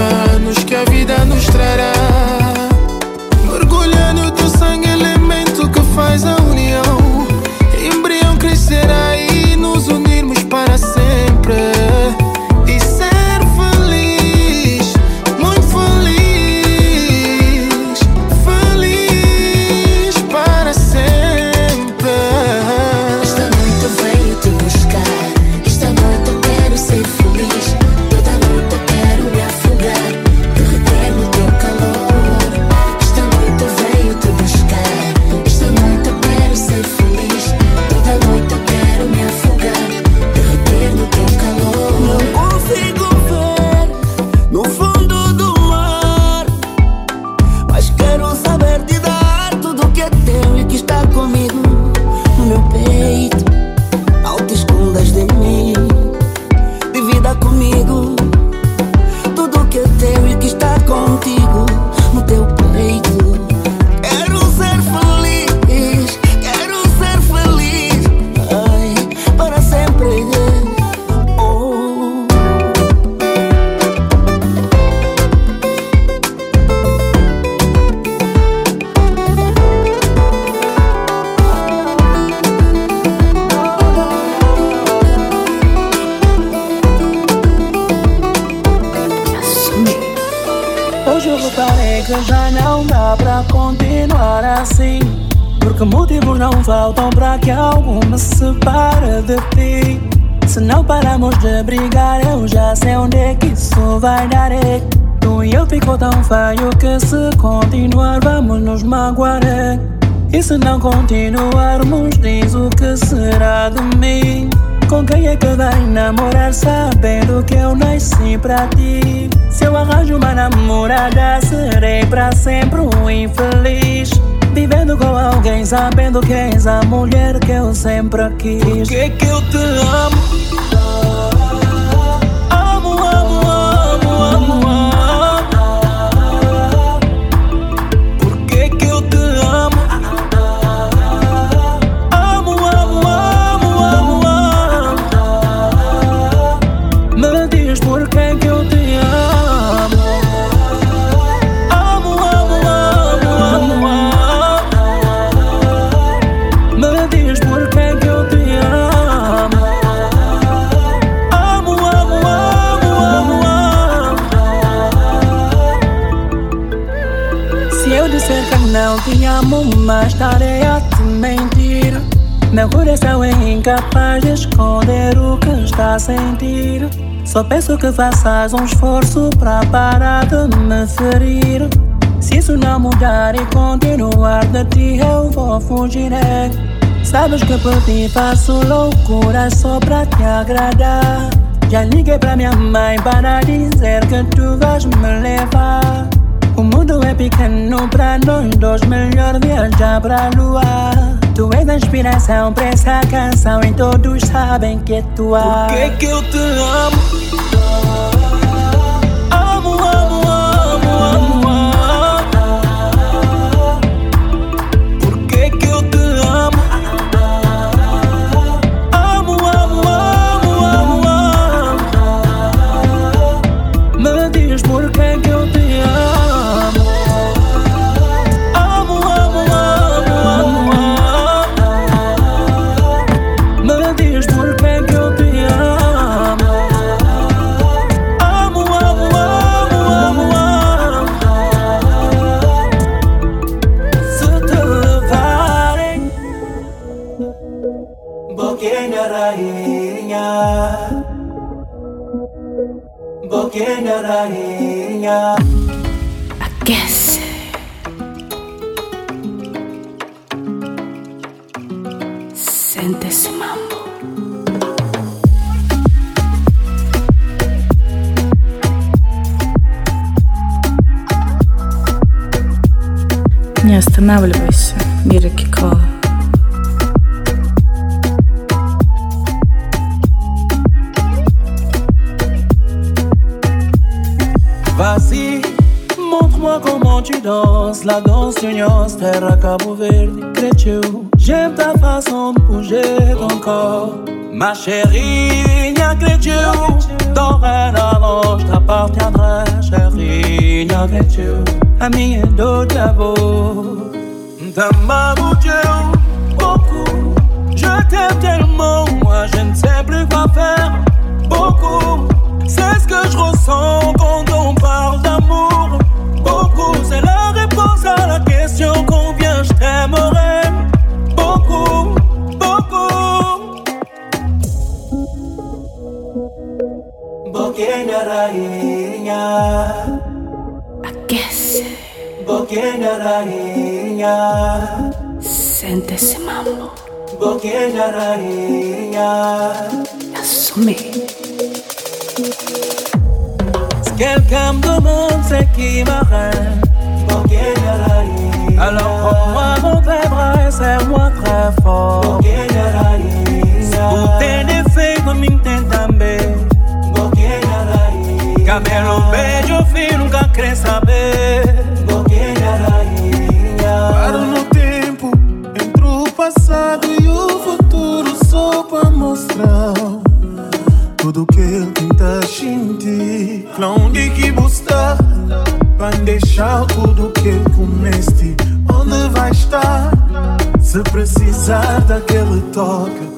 planos que a vida nos trará. Continuarmos diz o que será de mim Com quem é que vai namorar sabendo que eu nasci pra ti? Se eu arranjo uma namorada, serei pra sempre um infeliz. Vivendo com alguém, sabendo que és a mulher que eu sempre quis. Por que que eu te amo? Mas estarei a te mentir. Meu coração é incapaz de esconder o que está a sentir. Só peço que faças um esforço para parar de me ferir. Se isso não mudar e continuar de ti, eu vou fugir. Sabes que por ti faço loucura só para te agradar. Já liguei pra minha mãe para dizer que tu vais me levar. O mundo é pequeno pra nós dois, melhor viajar pra lua. Tu és a inspiração pra essa canção e todos sabem que é tua. Por que que eu te amo? terra Cabo J'aime ta façon de bouger ton corps. Ma chérie, n'y a que les dieux. Dorénavant, je t'appartiendrai, chérie, n'y a que les dieux. Ami et d'autres labos. Dieu, beaucoup. Je t'aime tellement, moi je ne sais plus quoi faire. Beaucoup, c'est ce que je ressens quand on parle d'amour. Beaucoup, c'est là question combien je t'aimerais. Beaucoup, beaucoup. I guess. Bokenaraïnia. Sente mambo. Bokenaraïnia. Assume. Quelqu'un me demande, c'est qui m'arrête. Alors prends-moi mon tes bras et serre-moi très fort. Cabelo beijo fino nunca quer saber passado e o futuro só para mostrar tudo que ele tenta sentir. Onde que buscar para deixar tudo que se precisar daquele toque?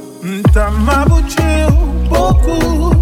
Tá mabucheu pouco,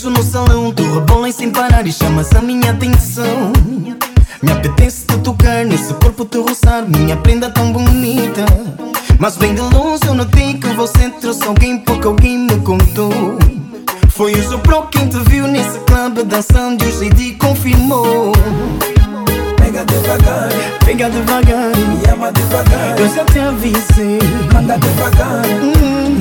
vejo no salão, tu rebolas sem parar e chamas a minha atenção. Me apetece te tocar nesse corpo te roçar, minha prenda tão bonita. Mas bem de longe eu notei que você trouxe alguém porque alguém me contou. Foi o Jopro quem te viu nesse clube dançando e o JD confirmou. Pega devagar, Pega devagar, me ama devagar. eu já te avisei. Manda devagar. Hum,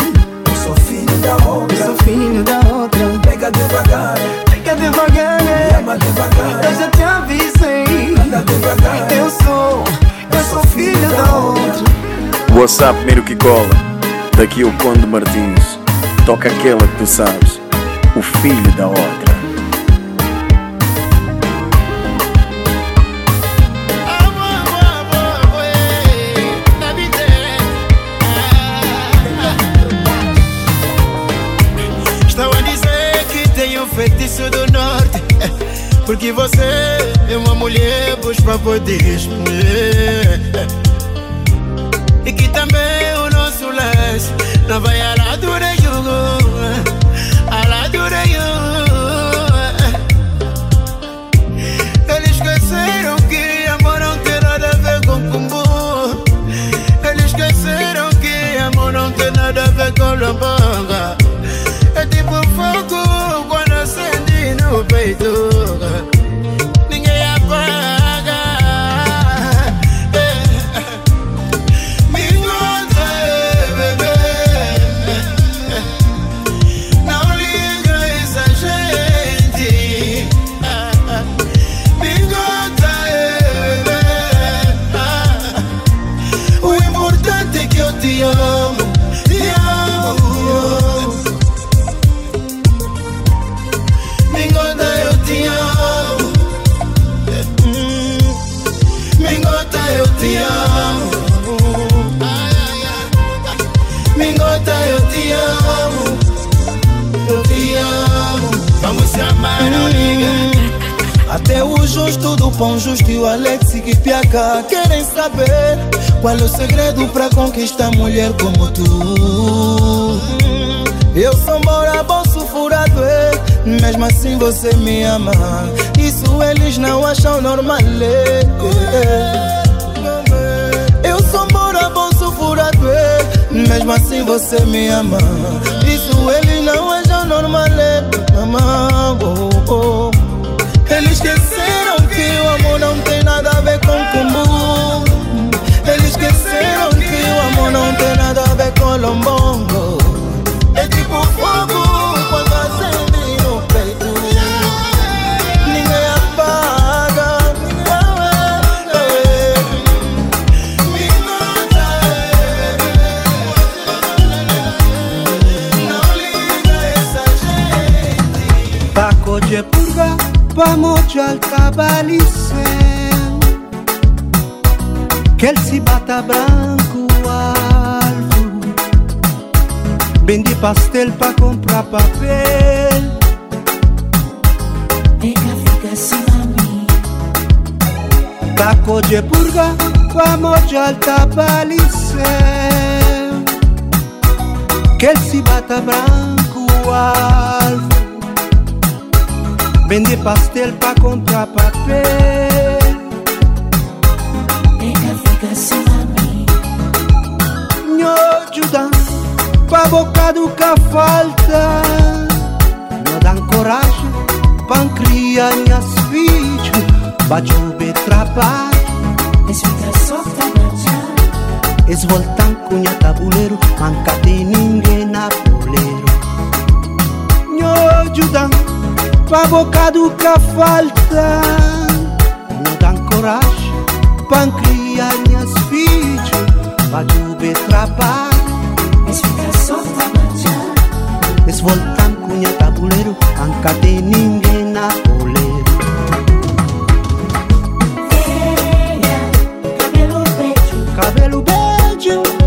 Eu sou filho da eu outra. sou filho da outra. Pega devagar, Pega devagar, me ama eu devagar. já te avisei. Anda devagar. Eu sou, eu sou filho da outra. WhatsApp primeiro que cola. Daqui o Conde Martins. Toca aquela que tu sabes. O filho da outra. Porque você é uma mulher pois pra poder responder. E que também o nosso laço Não vai a lado nenhum A lado nenhum. Eles esqueceram que amor não tem nada a ver com cumbu Eles esqueceram que amor não tem nada a ver com lambanga. É tipo fogo quando acende no peito justo e o Alex que piaca querem saber qual é o segredo pra conquistar mulher como tu. Eu sou mora bolso furado, é, mesmo assim você me ama. Isso eles não acham normal. é. Eu sou mora bolso furado, é, mesmo assim você me ama. Isso eles não acham normal. Mamãe, oh, oh. Eles esqueceram mokolo mbongo ekikufuku kwanza sembi opetu ninga ya mpaka pakodye purga pamoja alkabalise kelsi batabran pastel pra comprar papel. Pega, fica assim a mim. Pacote purga, pamoce al cabalise Que ele se bata branco alvo Vendi pastel pra comprar papel Prima bocado que falta Não dá coragem Pancria cria minhas filhas Bajube trabalho Esvita só trabalhar Eles voltam com a tabuleiro mancade ninguém na boleiro. Nho ajudam Pra bocado que falta Não dá coragem Pancria cria minhas filhas Bajube Gas, volcán, cuña, tabulero, anca de ninguna bolero. Cabelo beijo.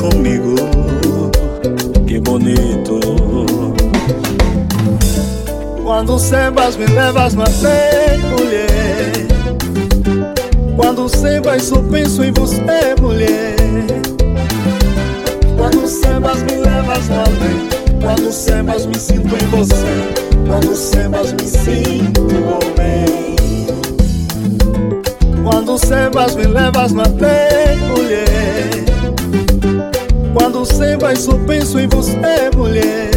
comigo. Que bonito. Quando sebas me levas na mulher. Quando sebas só penso em você, mulher. Quando sebas me levas na Quando sebas me sinto em você. Quando sebas me sinto homem. Quando sebas me levas na mulher. Quando sembas, só penso em você, mulher.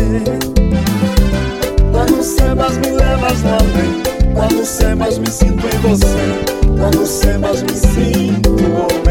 Quando sembas, me levas na vem. Quando sembas, me sinto em você. Quando sembas, me sinto.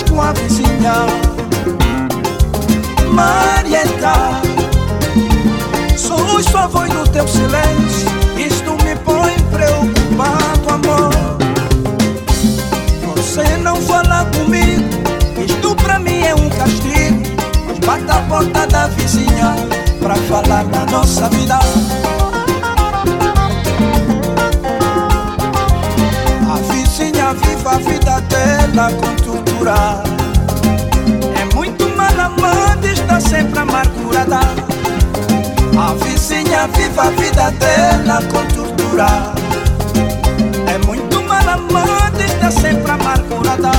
Com a vizinha. Marieta, sou sua voz no teu silêncio. Isto me põe preocupado, amor. Você não fala comigo, isto pra mim é um castigo. Mas bata a porta da vizinha pra falar da nossa vida. A vizinha vive a vida dela com É muito mal amada, está sempre amargurada. A vizinha vive a vida dela com tortura. É muito mal amada, está sempre amargurada.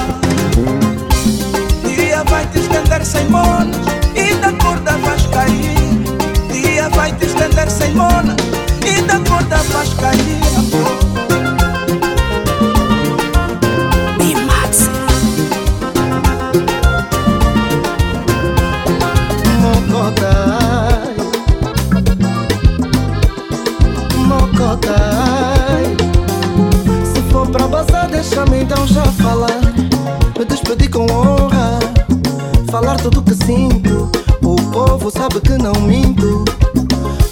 Dia vai te estender sem monas e da corda vais cair. Dia vai te estender sem monas e da corda vais cair. amor. Povo sabe que não minto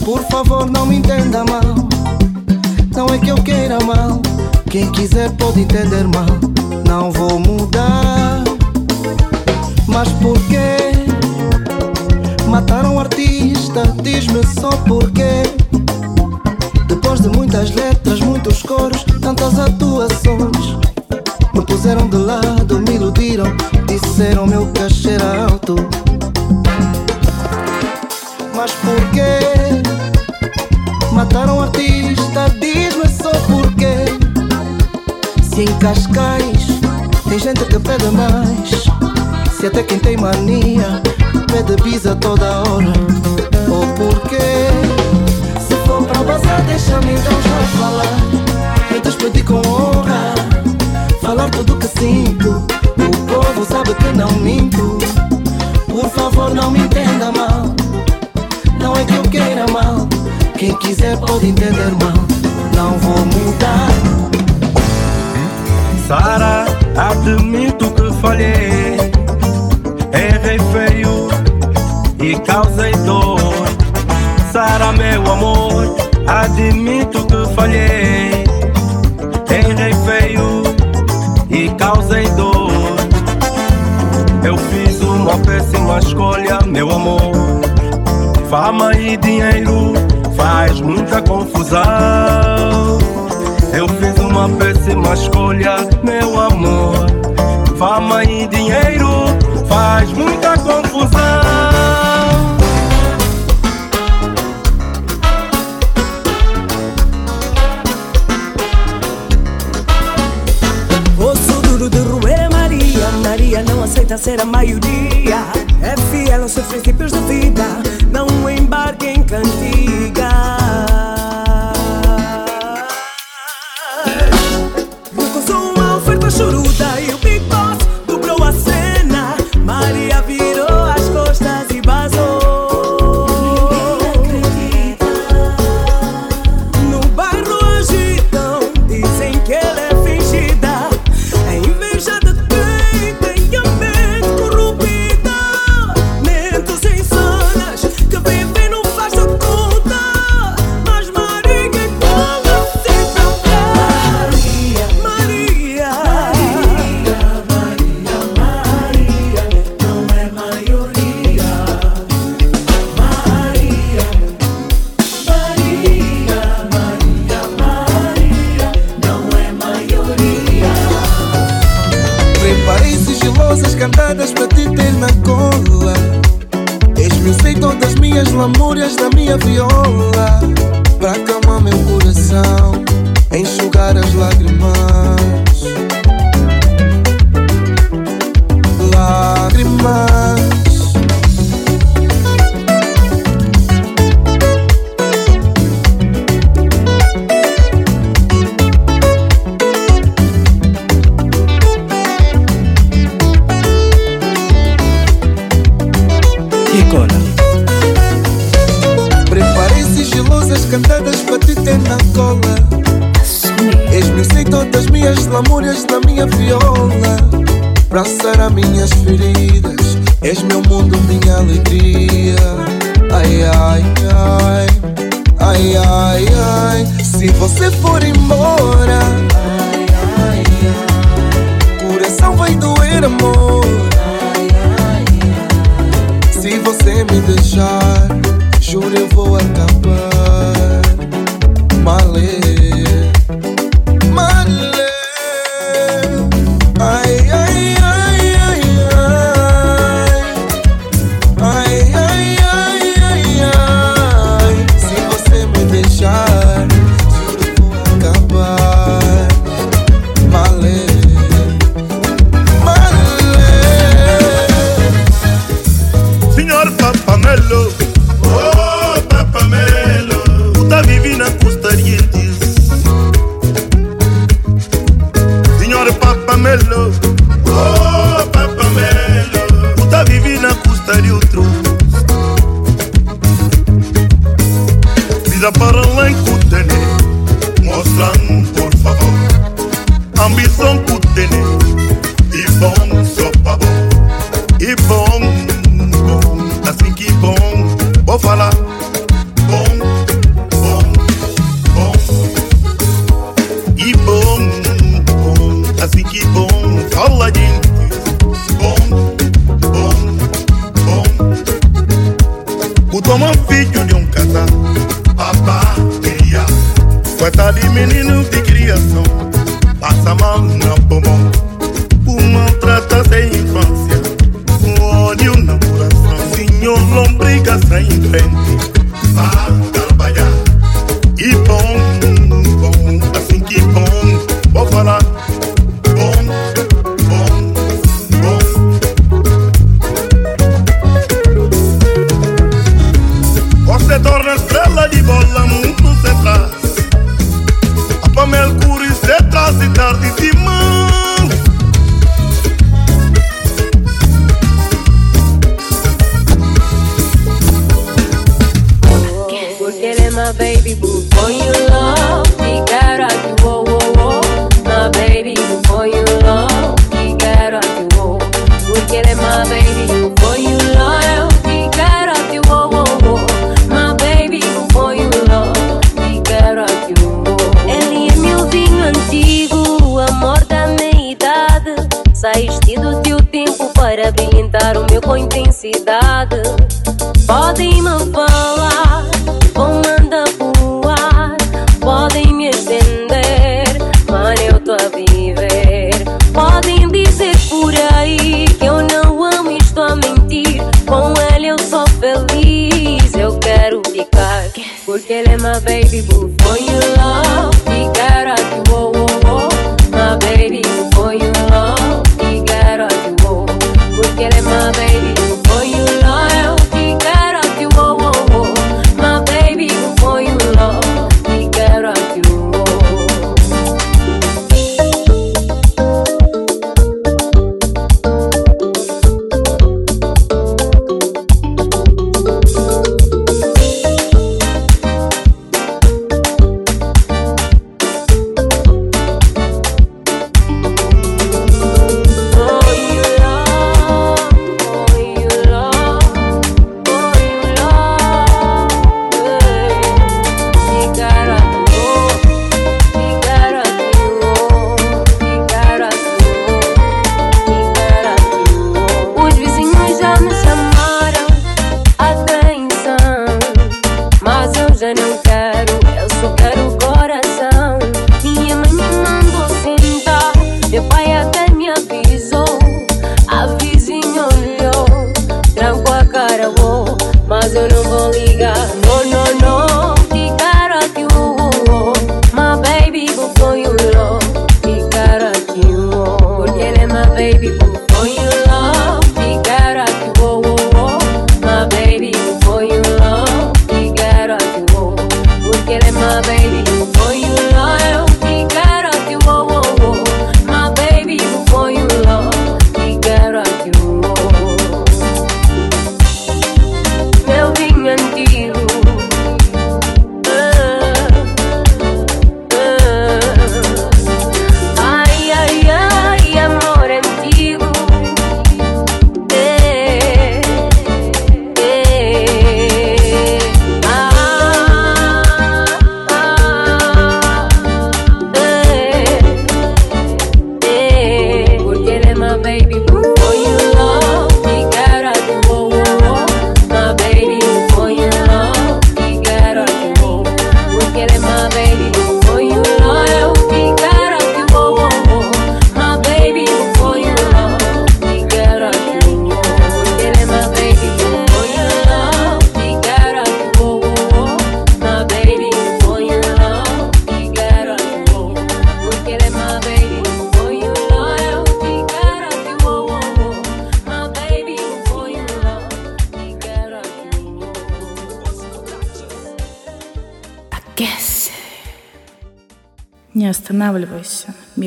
Por favor não me entenda mal Não é que eu queira mal Quem quiser pode entender mal Não vou mudar Mas por quê? Mataram um artista, diz-me só porquê. Depois de muitas letras, muitos coros, tantas atuações, me puseram de lado, me iludiram, disseram meu cachê era alto. são artistas, diz-me só porquê. Se em Cascais tem gente que pede mais, se até quem tem mania pede pizza toda hora. Ou oh, porquê? Se for pra bazar, deixa-me então já falar. Me despedi com honra, falar tudo que sinto. O povo sabe que não minto. Por favor, não me entenda mal. Não é que eu queira mal quem quiser pode entender mal, não vou mudar. Sara, admito que falhei. Errei feio e causei dor. Sara, meu amor, admito que falhei. Errei feio e causei dor. Eu fiz uma péssima escolha, meu amor. Fama e dinheiro faz muita confusão. Eu fiz uma péssima escolha, meu amor. Fama e dinheiro faz muita confusão. Osso duro de roer Maria. Maria não aceita ser a maioria. É fiel aos seus princípios de vida. Não embarque em canto ligar. cidade. Podem me falar, vão andar voar, podem me estender, mas eu tô a viver. Podem dizer por aí que eu não amo, estou a mentir. Com ele eu sou feliz, eu quero ficar, porque ele é uma baby boo.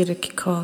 Kirk Call.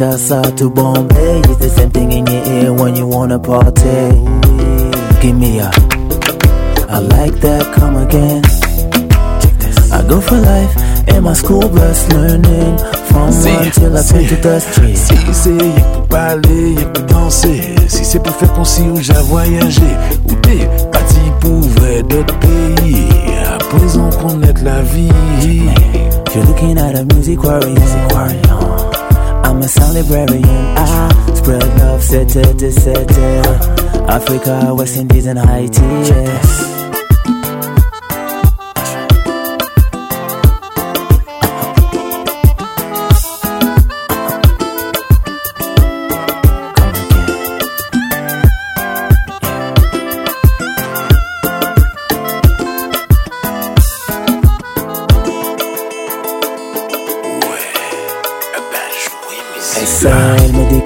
Kinshasa to Bombay. It's the same thing in your ear when you wanna party. Give me a. I like that. Come again. I go for life in my school bus learning from one till I turn to dust. Si c'est y'a que pour parler, y'a que pour danser Si c'est pour faire penser ou j'ai voyager Ou t'es parti pour vrai d'autres pays À présent connaître la vie You're looking at a music warrior. I'm a sound librarian. I spread love, it, set it. Africa, West Indies, and Haiti. Yes.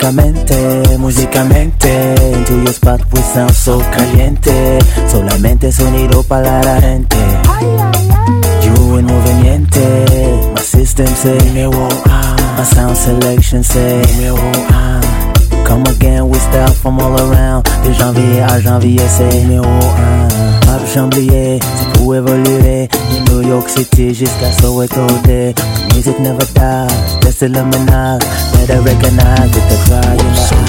Soy medicamente, musicamente Into your spot we sound so caliente Solamente sonido para la gente. You en movimiento My system say me wo ah My sound selection say me wo ah Come again with style from all around De janvier à janvier c'est me wo ah Pas de chamblier, c'est pour évoluer New York City jusqu'à Soweto Day Music never dies, just illuminate Better recognize with the cry in the eye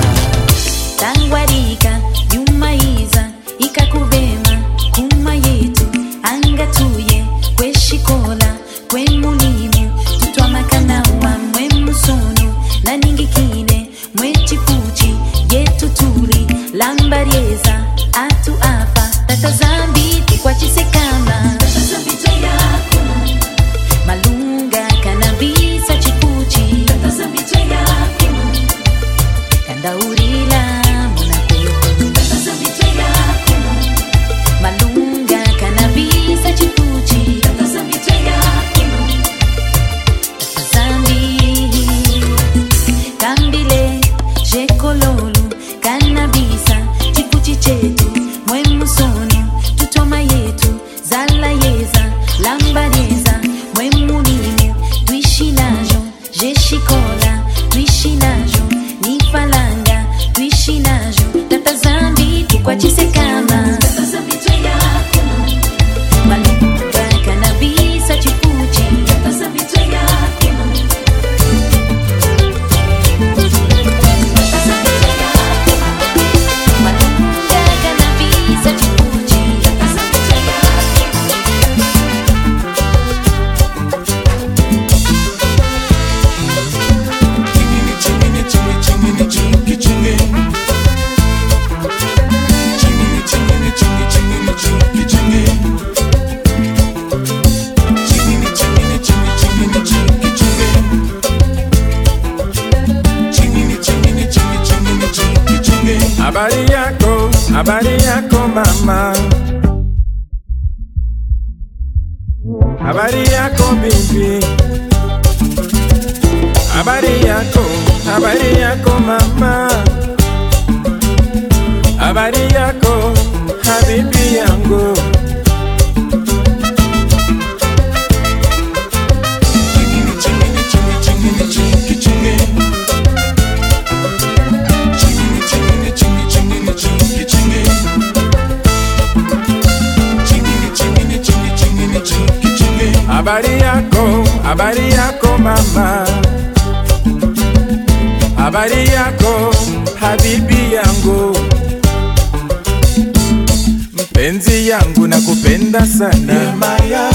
sana Yemaya,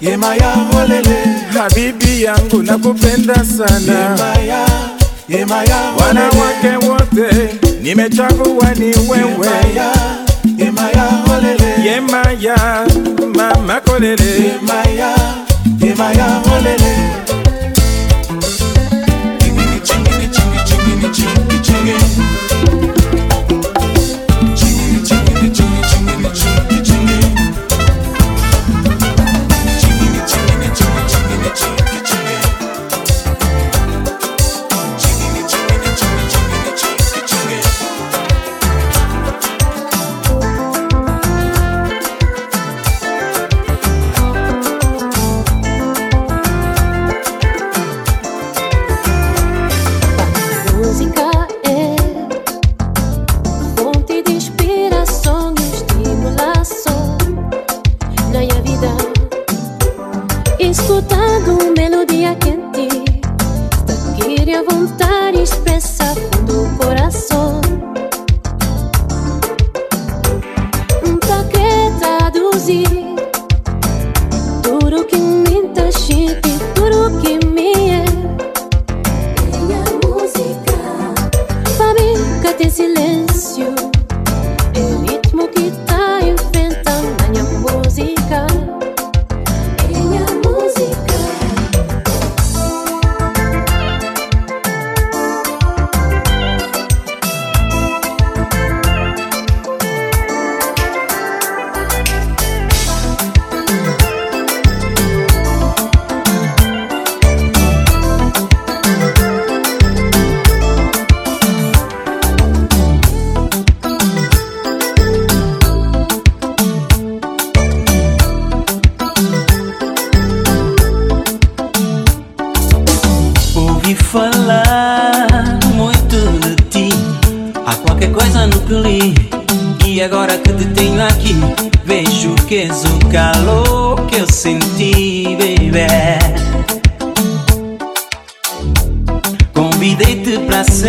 yemaya olele. Habibi yangu nakupenda sana. Yemaya, yemaya wanawake wote nimechagua ni wewe. Yemaya olele. Yemaya mama kolele. Yemaya, yemaya olele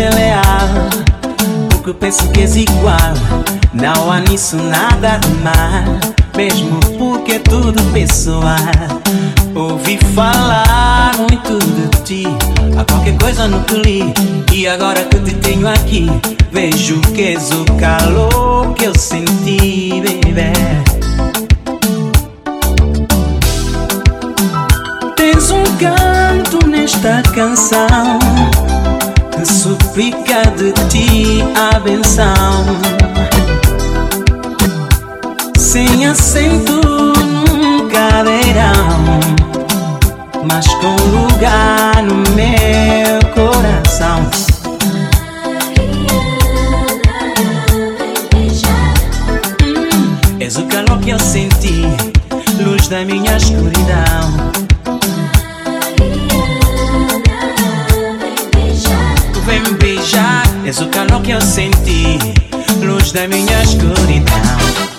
leal Porque penso que és igual. Não há nisso nada de mal Mesmo porque é tudo pessoal. Ouvi falar muito de ti. Há qualquer coisa no que li. E agora que te tenho aqui Vejo que és o calor que eu senti, baby Tens um canto nesta canção suplica de ti a benção. Sem acento num cadeirão Mas com lugar no meu coração. Hum, És o calor que eu senti Luz da minha escuridão És o calor que eu senti Luz da minha escuridão